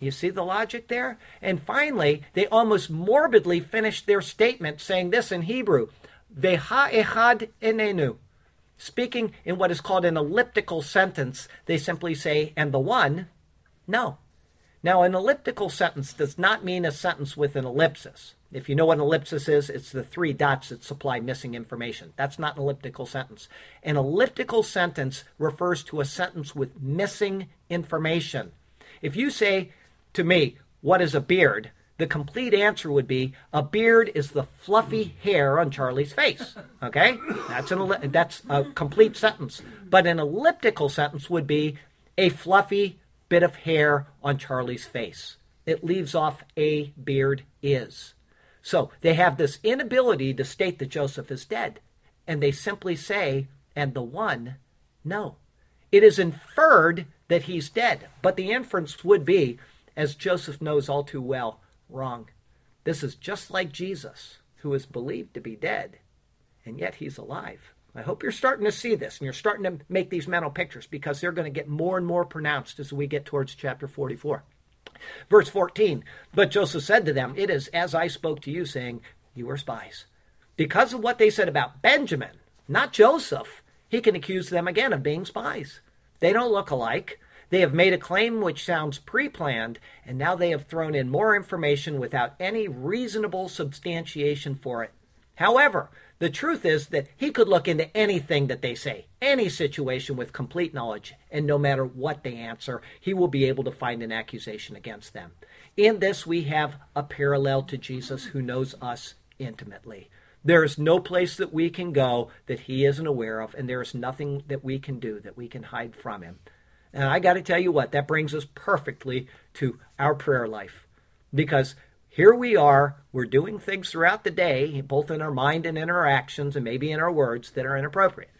You see the logic there? And finally, they almost morbidly finished their statement saying this in Hebrew Veha echad enenu. Speaking in what is called an elliptical sentence, they simply say, and the one, no. Now, an elliptical sentence does not mean a sentence with an ellipsis. If you know what an ellipsis is, it's the three dots that supply missing information. That's not an elliptical sentence. An elliptical sentence refers to a sentence with missing information. If you say to me, What is a beard? the complete answer would be a beard is the fluffy hair on Charlie's face. Okay? That's an that's a complete sentence. But an elliptical sentence would be a fluffy bit of hair on Charlie's face. It leaves off a beard is. So they have this inability to state that Joseph is dead. And they simply say, and the one, no. It is inferred that he's dead. But the inference would be, as Joseph knows all too well, Wrong. This is just like Jesus, who is believed to be dead, and yet he's alive. I hope you're starting to see this and you're starting to make these mental pictures because they're going to get more and more pronounced as we get towards chapter 44. Verse 14 But Joseph said to them, It is as I spoke to you, saying, You are spies. Because of what they said about Benjamin, not Joseph, he can accuse them again of being spies. They don't look alike. They have made a claim which sounds pre planned, and now they have thrown in more information without any reasonable substantiation for it. However, the truth is that he could look into anything that they say, any situation with complete knowledge, and no matter what they answer, he will be able to find an accusation against them. In this, we have a parallel to Jesus who knows us intimately. There is no place that we can go that he isn't aware of, and there is nothing that we can do that we can hide from him. And I got to tell you what, that brings us perfectly to our prayer life. Because here we are, we're doing things throughout the day, both in our mind and in our actions, and maybe in our words that are inappropriate.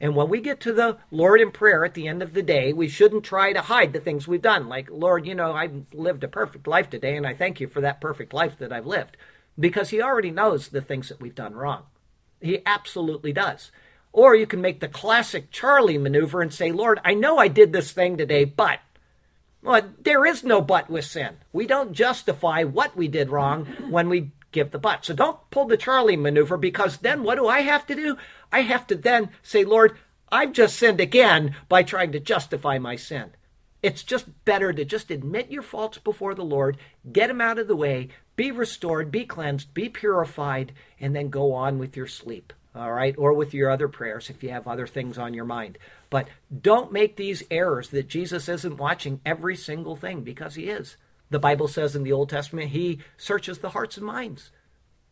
And when we get to the Lord in prayer at the end of the day, we shouldn't try to hide the things we've done. Like, Lord, you know, I've lived a perfect life today, and I thank you for that perfect life that I've lived. Because He already knows the things that we've done wrong. He absolutely does. Or you can make the classic Charlie maneuver and say, Lord, I know I did this thing today, but. Well, there is no but with sin. We don't justify what we did wrong when we give the but. So don't pull the Charlie maneuver because then what do I have to do? I have to then say, Lord, I've just sinned again by trying to justify my sin. It's just better to just admit your faults before the Lord, get them out of the way, be restored, be cleansed, be purified, and then go on with your sleep all right, or with your other prayers if you have other things on your mind. But don't make these errors that Jesus isn't watching every single thing because he is. The Bible says in the Old Testament, he searches the hearts and minds.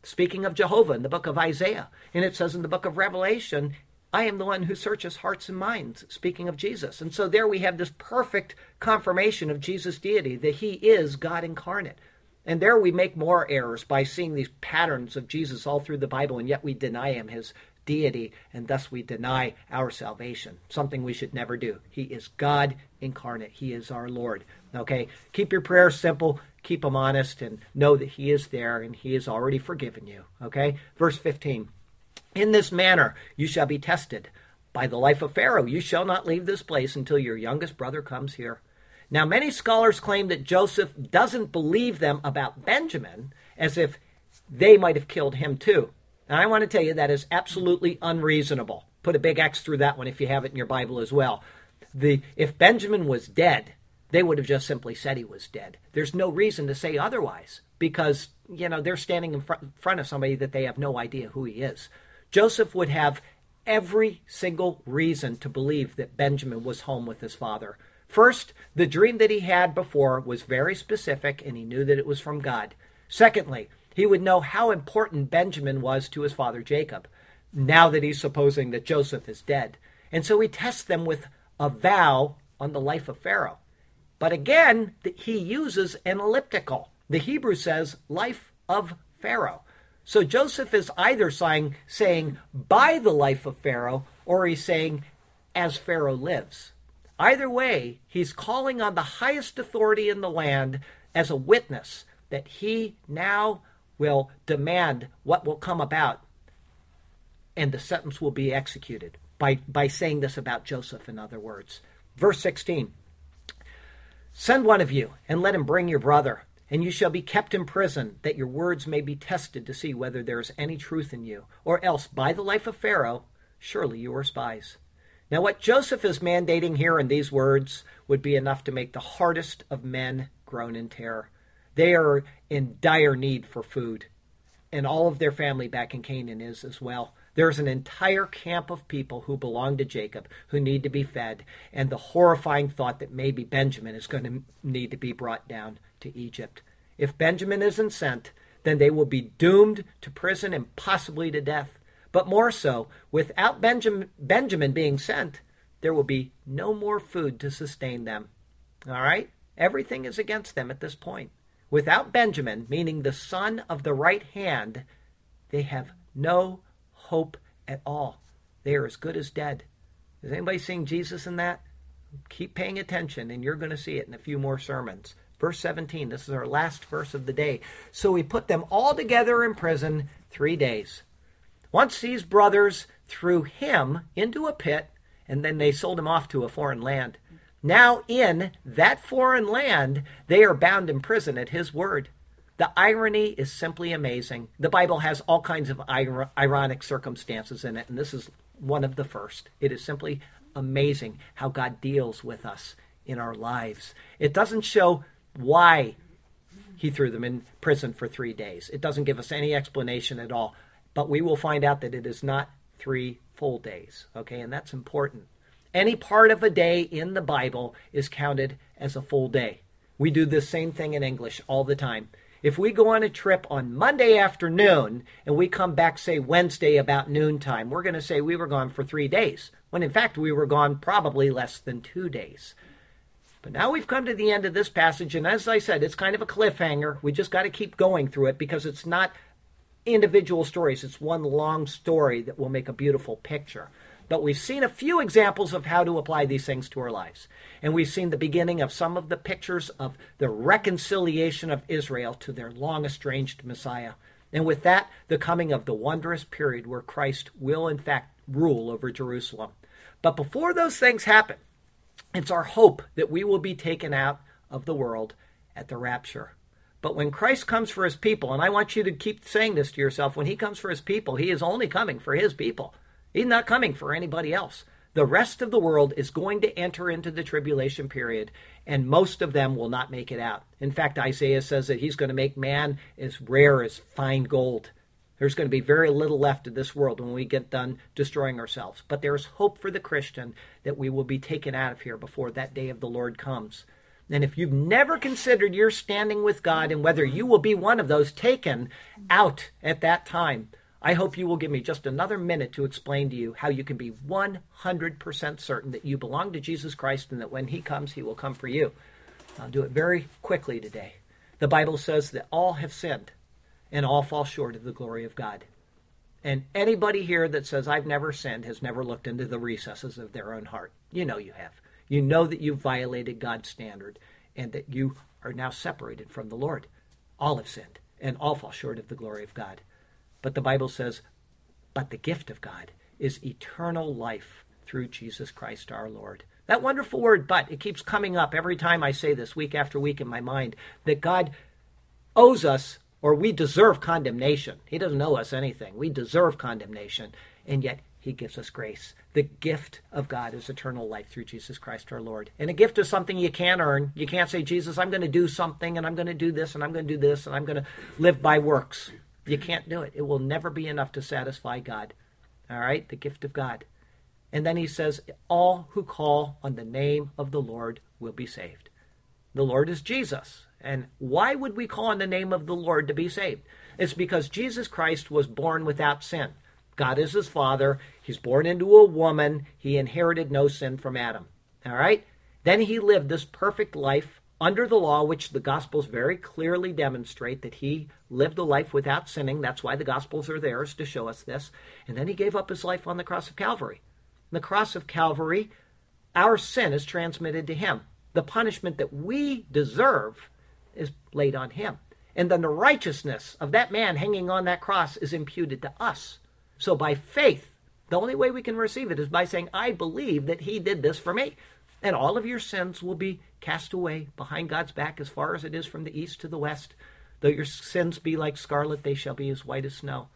Speaking of Jehovah in the book of Isaiah, and it says in the book of Revelation, I am the one who searches hearts and minds, speaking of Jesus. And so there we have this perfect confirmation of Jesus' deity, that he is God incarnate. And there we make more errors by seeing these patterns of Jesus all through the Bible, and yet we deny him his deity, and thus we deny our salvation, something we should never do. He is God incarnate, He is our Lord. Okay? Keep your prayers simple, keep them honest, and know that He is there and He has already forgiven you. Okay? Verse 15 In this manner you shall be tested. By the life of Pharaoh, you shall not leave this place until your youngest brother comes here. Now, many scholars claim that Joseph doesn't believe them about Benjamin, as if they might have killed him too. And I want to tell you that is absolutely unreasonable. Put a big X through that one if you have it in your Bible as well. The, if Benjamin was dead, they would have just simply said he was dead. There's no reason to say otherwise because, you know, they're standing in front of somebody that they have no idea who he is. Joseph would have every single reason to believe that Benjamin was home with his father. First, the dream that he had before was very specific and he knew that it was from God. Secondly, he would know how important Benjamin was to his father Jacob, now that he's supposing that Joseph is dead. And so he tests them with a vow on the life of Pharaoh. But again, he uses an elliptical. The Hebrew says, life of Pharaoh. So Joseph is either saying, saying by the life of Pharaoh, or he's saying, as Pharaoh lives. Either way, he's calling on the highest authority in the land as a witness that he now will demand what will come about, and the sentence will be executed by, by saying this about Joseph, in other words. Verse 16 Send one of you, and let him bring your brother and you shall be kept in prison, that your words may be tested to see whether there is any truth in you. Or else, by the life of Pharaoh, surely you are spies. Now, what Joseph is mandating here in these words would be enough to make the hardest of men groan in terror. They are in dire need for food, and all of their family back in Canaan is as well. There's an entire camp of people who belong to Jacob who need to be fed, and the horrifying thought that maybe Benjamin is going to need to be brought down to Egypt. If Benjamin isn't sent, then they will be doomed to prison and possibly to death. But more so, without Benjamin, Benjamin being sent, there will be no more food to sustain them. All right? Everything is against them at this point. Without Benjamin, meaning the son of the right hand, they have no hope at all. They are as good as dead. Is anybody seeing Jesus in that? Keep paying attention, and you're going to see it in a few more sermons. Verse 17, this is our last verse of the day. So we put them all together in prison three days. Once these brothers threw him into a pit, and then they sold him off to a foreign land. Now, in that foreign land, they are bound in prison at his word. The irony is simply amazing. The Bible has all kinds of ironic circumstances in it, and this is one of the first. It is simply amazing how God deals with us in our lives. It doesn't show why he threw them in prison for three days. It doesn't give us any explanation at all. But we will find out that it is not three full days. Okay, and that's important. Any part of a day in the Bible is counted as a full day. We do the same thing in English all the time. If we go on a trip on Monday afternoon and we come back, say, Wednesday about noontime, we're going to say we were gone for three days, when in fact we were gone probably less than two days. But now we've come to the end of this passage, and as I said, it's kind of a cliffhanger. We just got to keep going through it because it's not individual stories, it's one long story that will make a beautiful picture. But we've seen a few examples of how to apply these things to our lives. And we've seen the beginning of some of the pictures of the reconciliation of Israel to their long estranged Messiah. And with that, the coming of the wondrous period where Christ will, in fact, rule over Jerusalem. But before those things happen, it's our hope that we will be taken out of the world at the rapture. But when Christ comes for his people, and I want you to keep saying this to yourself, when he comes for his people, he is only coming for his people. He's not coming for anybody else. The rest of the world is going to enter into the tribulation period, and most of them will not make it out. In fact, Isaiah says that he's going to make man as rare as fine gold. There's going to be very little left of this world when we get done destroying ourselves. But there's hope for the Christian that we will be taken out of here before that day of the Lord comes. And if you've never considered your standing with God and whether you will be one of those taken out at that time, I hope you will give me just another minute to explain to you how you can be 100% certain that you belong to Jesus Christ and that when He comes, He will come for you. I'll do it very quickly today. The Bible says that all have sinned and all fall short of the glory of God. And anybody here that says, I've never sinned, has never looked into the recesses of their own heart. You know you have. You know that you've violated God's standard and that you are now separated from the Lord. All have sinned and all fall short of the glory of God. But the Bible says, but the gift of God is eternal life through Jesus Christ our Lord. That wonderful word, but, it keeps coming up every time I say this, week after week in my mind, that God owes us or we deserve condemnation. He doesn't owe us anything. We deserve condemnation, and yet He gives us grace. The gift of God is eternal life through Jesus Christ our Lord. And a gift is something you can't earn. You can't say, Jesus, I'm going to do something, and I'm going to do this, and I'm going to do this, and I'm going to live by works. You can't do it. It will never be enough to satisfy God. All right? The gift of God. And then he says, All who call on the name of the Lord will be saved. The Lord is Jesus. And why would we call on the name of the Lord to be saved? It's because Jesus Christ was born without sin. God is his father. He's born into a woman. He inherited no sin from Adam. All right? Then he lived this perfect life under the law, which the Gospels very clearly demonstrate that he lived a life without sinning. That's why the Gospels are there, is to show us this. And then he gave up his life on the cross of Calvary the cross of Calvary, our sin is transmitted to him. The punishment that we deserve is laid on him. And then the righteousness of that man hanging on that cross is imputed to us. So by faith, the only way we can receive it is by saying, I believe that he did this for me. And all of your sins will be cast away behind God's back as far as it is from the east to the west. Though your sins be like scarlet, they shall be as white as snow.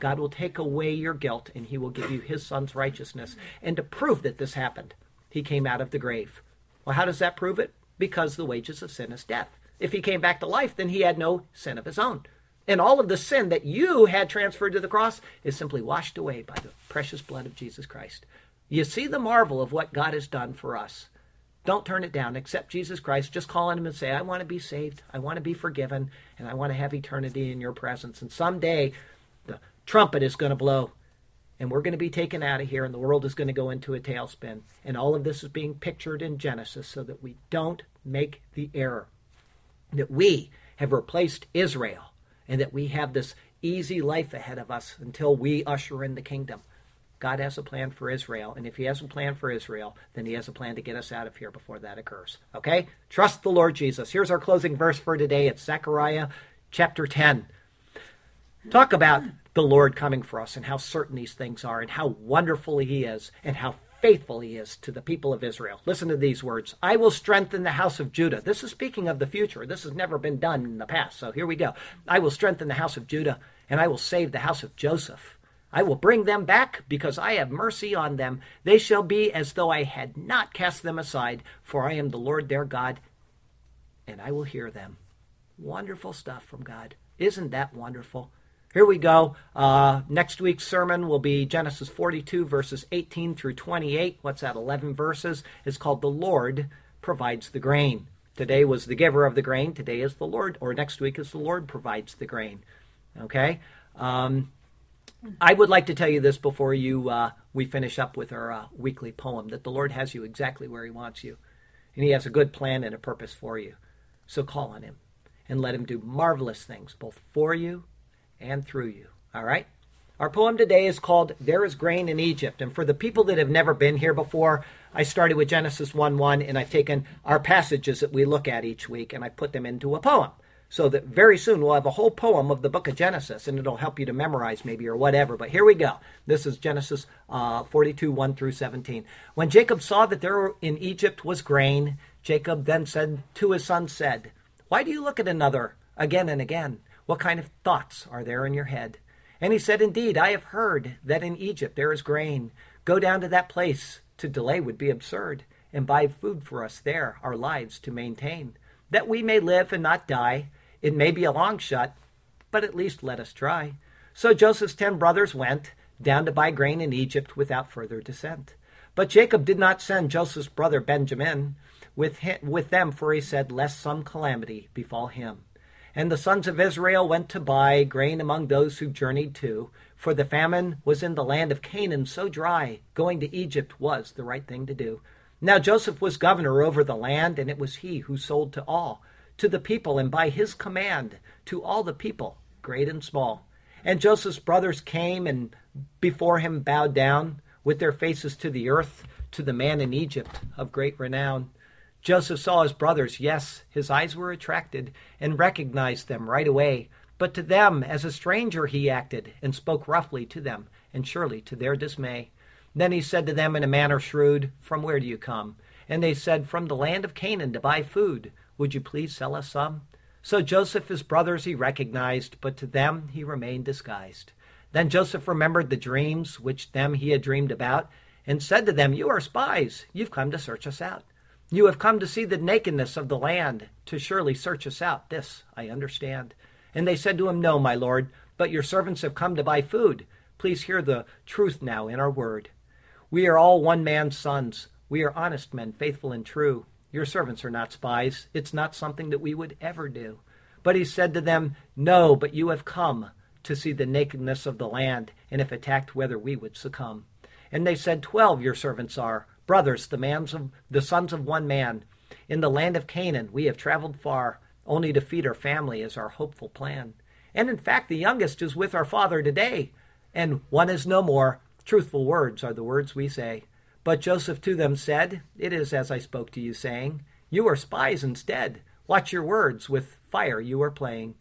God will take away your guilt and he will give you his son's righteousness. And to prove that this happened, he came out of the grave. Well, how does that prove it? Because the wages of sin is death. If he came back to life, then he had no sin of his own. And all of the sin that you had transferred to the cross is simply washed away by the precious blood of Jesus Christ. You see the marvel of what God has done for us. Don't turn it down. Accept Jesus Christ. Just call on him and say, I want to be saved. I want to be forgiven. And I want to have eternity in your presence. And someday the trumpet is going to blow and we're going to be taken out of here and the world is going to go into a tailspin. And all of this is being pictured in Genesis so that we don't make the error that we have replaced Israel and that we have this easy life ahead of us until we usher in the kingdom. God has a plan for Israel, and if He has a plan for Israel, then He has a plan to get us out of here before that occurs. Okay? Trust the Lord Jesus. Here's our closing verse for today. It's Zechariah chapter 10. Talk about the Lord coming for us and how certain these things are and how wonderful He is and how faithful He is to the people of Israel. Listen to these words I will strengthen the house of Judah. This is speaking of the future. This has never been done in the past. So here we go. I will strengthen the house of Judah and I will save the house of Joseph. I will bring them back because I have mercy on them. They shall be as though I had not cast them aside, for I am the Lord their God, and I will hear them. Wonderful stuff from God. Isn't that wonderful? Here we go. Uh, next week's sermon will be Genesis 42, verses 18 through 28. What's that, 11 verses? It's called The Lord Provides the Grain. Today was the giver of the grain. Today is the Lord, or next week is the Lord provides the grain. Okay? Um, I would like to tell you this before you uh, we finish up with our uh, weekly poem that the Lord has you exactly where He wants you, and He has a good plan and a purpose for you. So call on Him and let Him do marvelous things both for you and through you. All right? Our poem today is called There is Grain in Egypt. And for the people that have never been here before, I started with Genesis 1 1, and I've taken our passages that we look at each week and I've put them into a poem. So that very soon we'll have a whole poem of the book of Genesis, and it'll help you to memorize maybe or whatever. But here we go. This is Genesis uh, 42 1 through 17. When Jacob saw that there in Egypt was grain, Jacob then said to his son, said, Why do you look at another again and again? What kind of thoughts are there in your head? And he said, Indeed, I have heard that in Egypt there is grain. Go down to that place. To delay would be absurd, and buy food for us there, our lives to maintain, that we may live and not die. It may be a long shot, but at least let us try. So Joseph's ten brothers went down to buy grain in Egypt without further descent. But Jacob did not send Joseph's brother Benjamin with, him, with them, for he said, Lest some calamity befall him. And the sons of Israel went to buy grain among those who journeyed to, for the famine was in the land of Canaan so dry, going to Egypt was the right thing to do. Now Joseph was governor over the land, and it was he who sold to all, to the people, and by his command, to all the people, great and small. And Joseph's brothers came and before him bowed down, with their faces to the earth, to the man in Egypt of great renown. Joseph saw his brothers. Yes, his eyes were attracted and recognized them right away. But to them, as a stranger, he acted and spoke roughly to them, and surely to their dismay. Then he said to them in a manner shrewd, From where do you come? And they said, From the land of Canaan to buy food. Would you please sell us some? So Joseph, his brothers, he recognized, but to them he remained disguised. Then Joseph remembered the dreams which them he had dreamed about, and said to them, You are spies. You've come to search us out. You have come to see the nakedness of the land, to surely search us out. This I understand. And they said to him, No, my lord, but your servants have come to buy food. Please hear the truth now in our word. We are all one man's sons. We are honest men, faithful and true. Your servants are not spies. It's not something that we would ever do. But he said to them, No, but you have come to see the nakedness of the land, and if attacked, whether we would succumb. And they said, Twelve your servants are, brothers, the, mans of, the sons of one man. In the land of Canaan we have traveled far, only to feed our family is our hopeful plan. And in fact, the youngest is with our father today, and one is no more. Truthful words are the words we say. But Joseph to them said, It is as I spoke to you, saying, You are spies instead. Watch your words, with fire you are playing.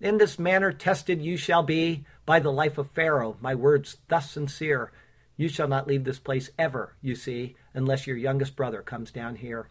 In this manner tested you shall be by the life of Pharaoh, my words thus sincere. You shall not leave this place ever, you see, unless your youngest brother comes down here.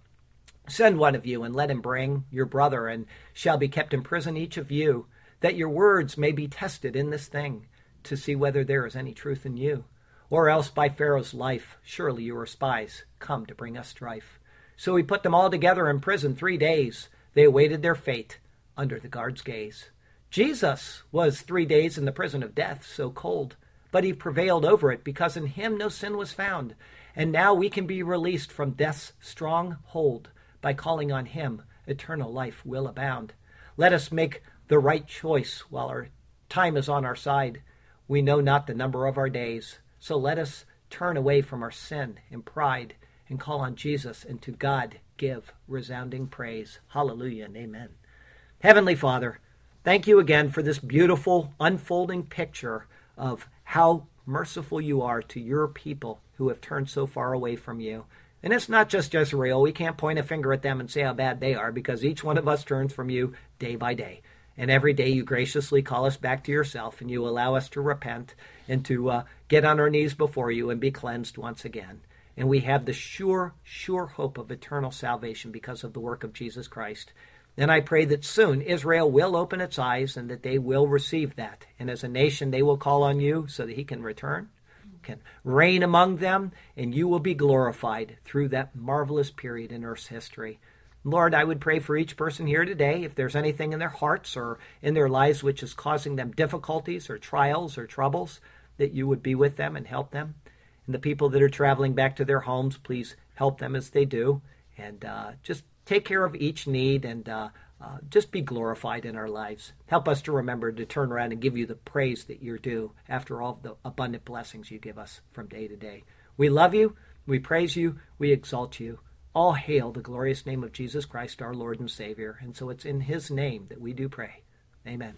Send one of you, and let him bring your brother, and shall be kept in prison each of you, that your words may be tested in this thing, to see whether there is any truth in you. Or else by Pharaoh's life, surely you are spies, come to bring us strife. So he put them all together in prison three days. They awaited their fate under the guard's gaze. Jesus was three days in the prison of death, so cold but he prevailed over it because in him no sin was found. And now we can be released from death's strong hold by calling on him. Eternal life will abound. Let us make the right choice while our time is on our side. We know not the number of our days. So let us turn away from our sin and pride and call on Jesus and to God give resounding praise. Hallelujah and amen. Heavenly Father, thank you again for this beautiful unfolding picture of how merciful you are to your people who have turned so far away from you. And it's not just Israel. We can't point a finger at them and say how bad they are because each one of us turns from you day by day. And every day you graciously call us back to yourself and you allow us to repent and to uh, get on our knees before you and be cleansed once again. And we have the sure, sure hope of eternal salvation because of the work of Jesus Christ. And I pray that soon Israel will open its eyes and that they will receive that. And as a nation, they will call on you so that he can return, can reign among them, and you will be glorified through that marvelous period in Earth's history. Lord, I would pray for each person here today, if there's anything in their hearts or in their lives which is causing them difficulties or trials or troubles, that you would be with them and help them. And the people that are traveling back to their homes, please help them as they do. And uh, just take care of each need and uh, uh, just be glorified in our lives. Help us to remember to turn around and give you the praise that you're due after all the abundant blessings you give us from day to day. We love you, we praise you, we exalt you. All hail the glorious name of Jesus Christ, our Lord and Savior. And so it's in his name that we do pray. Amen.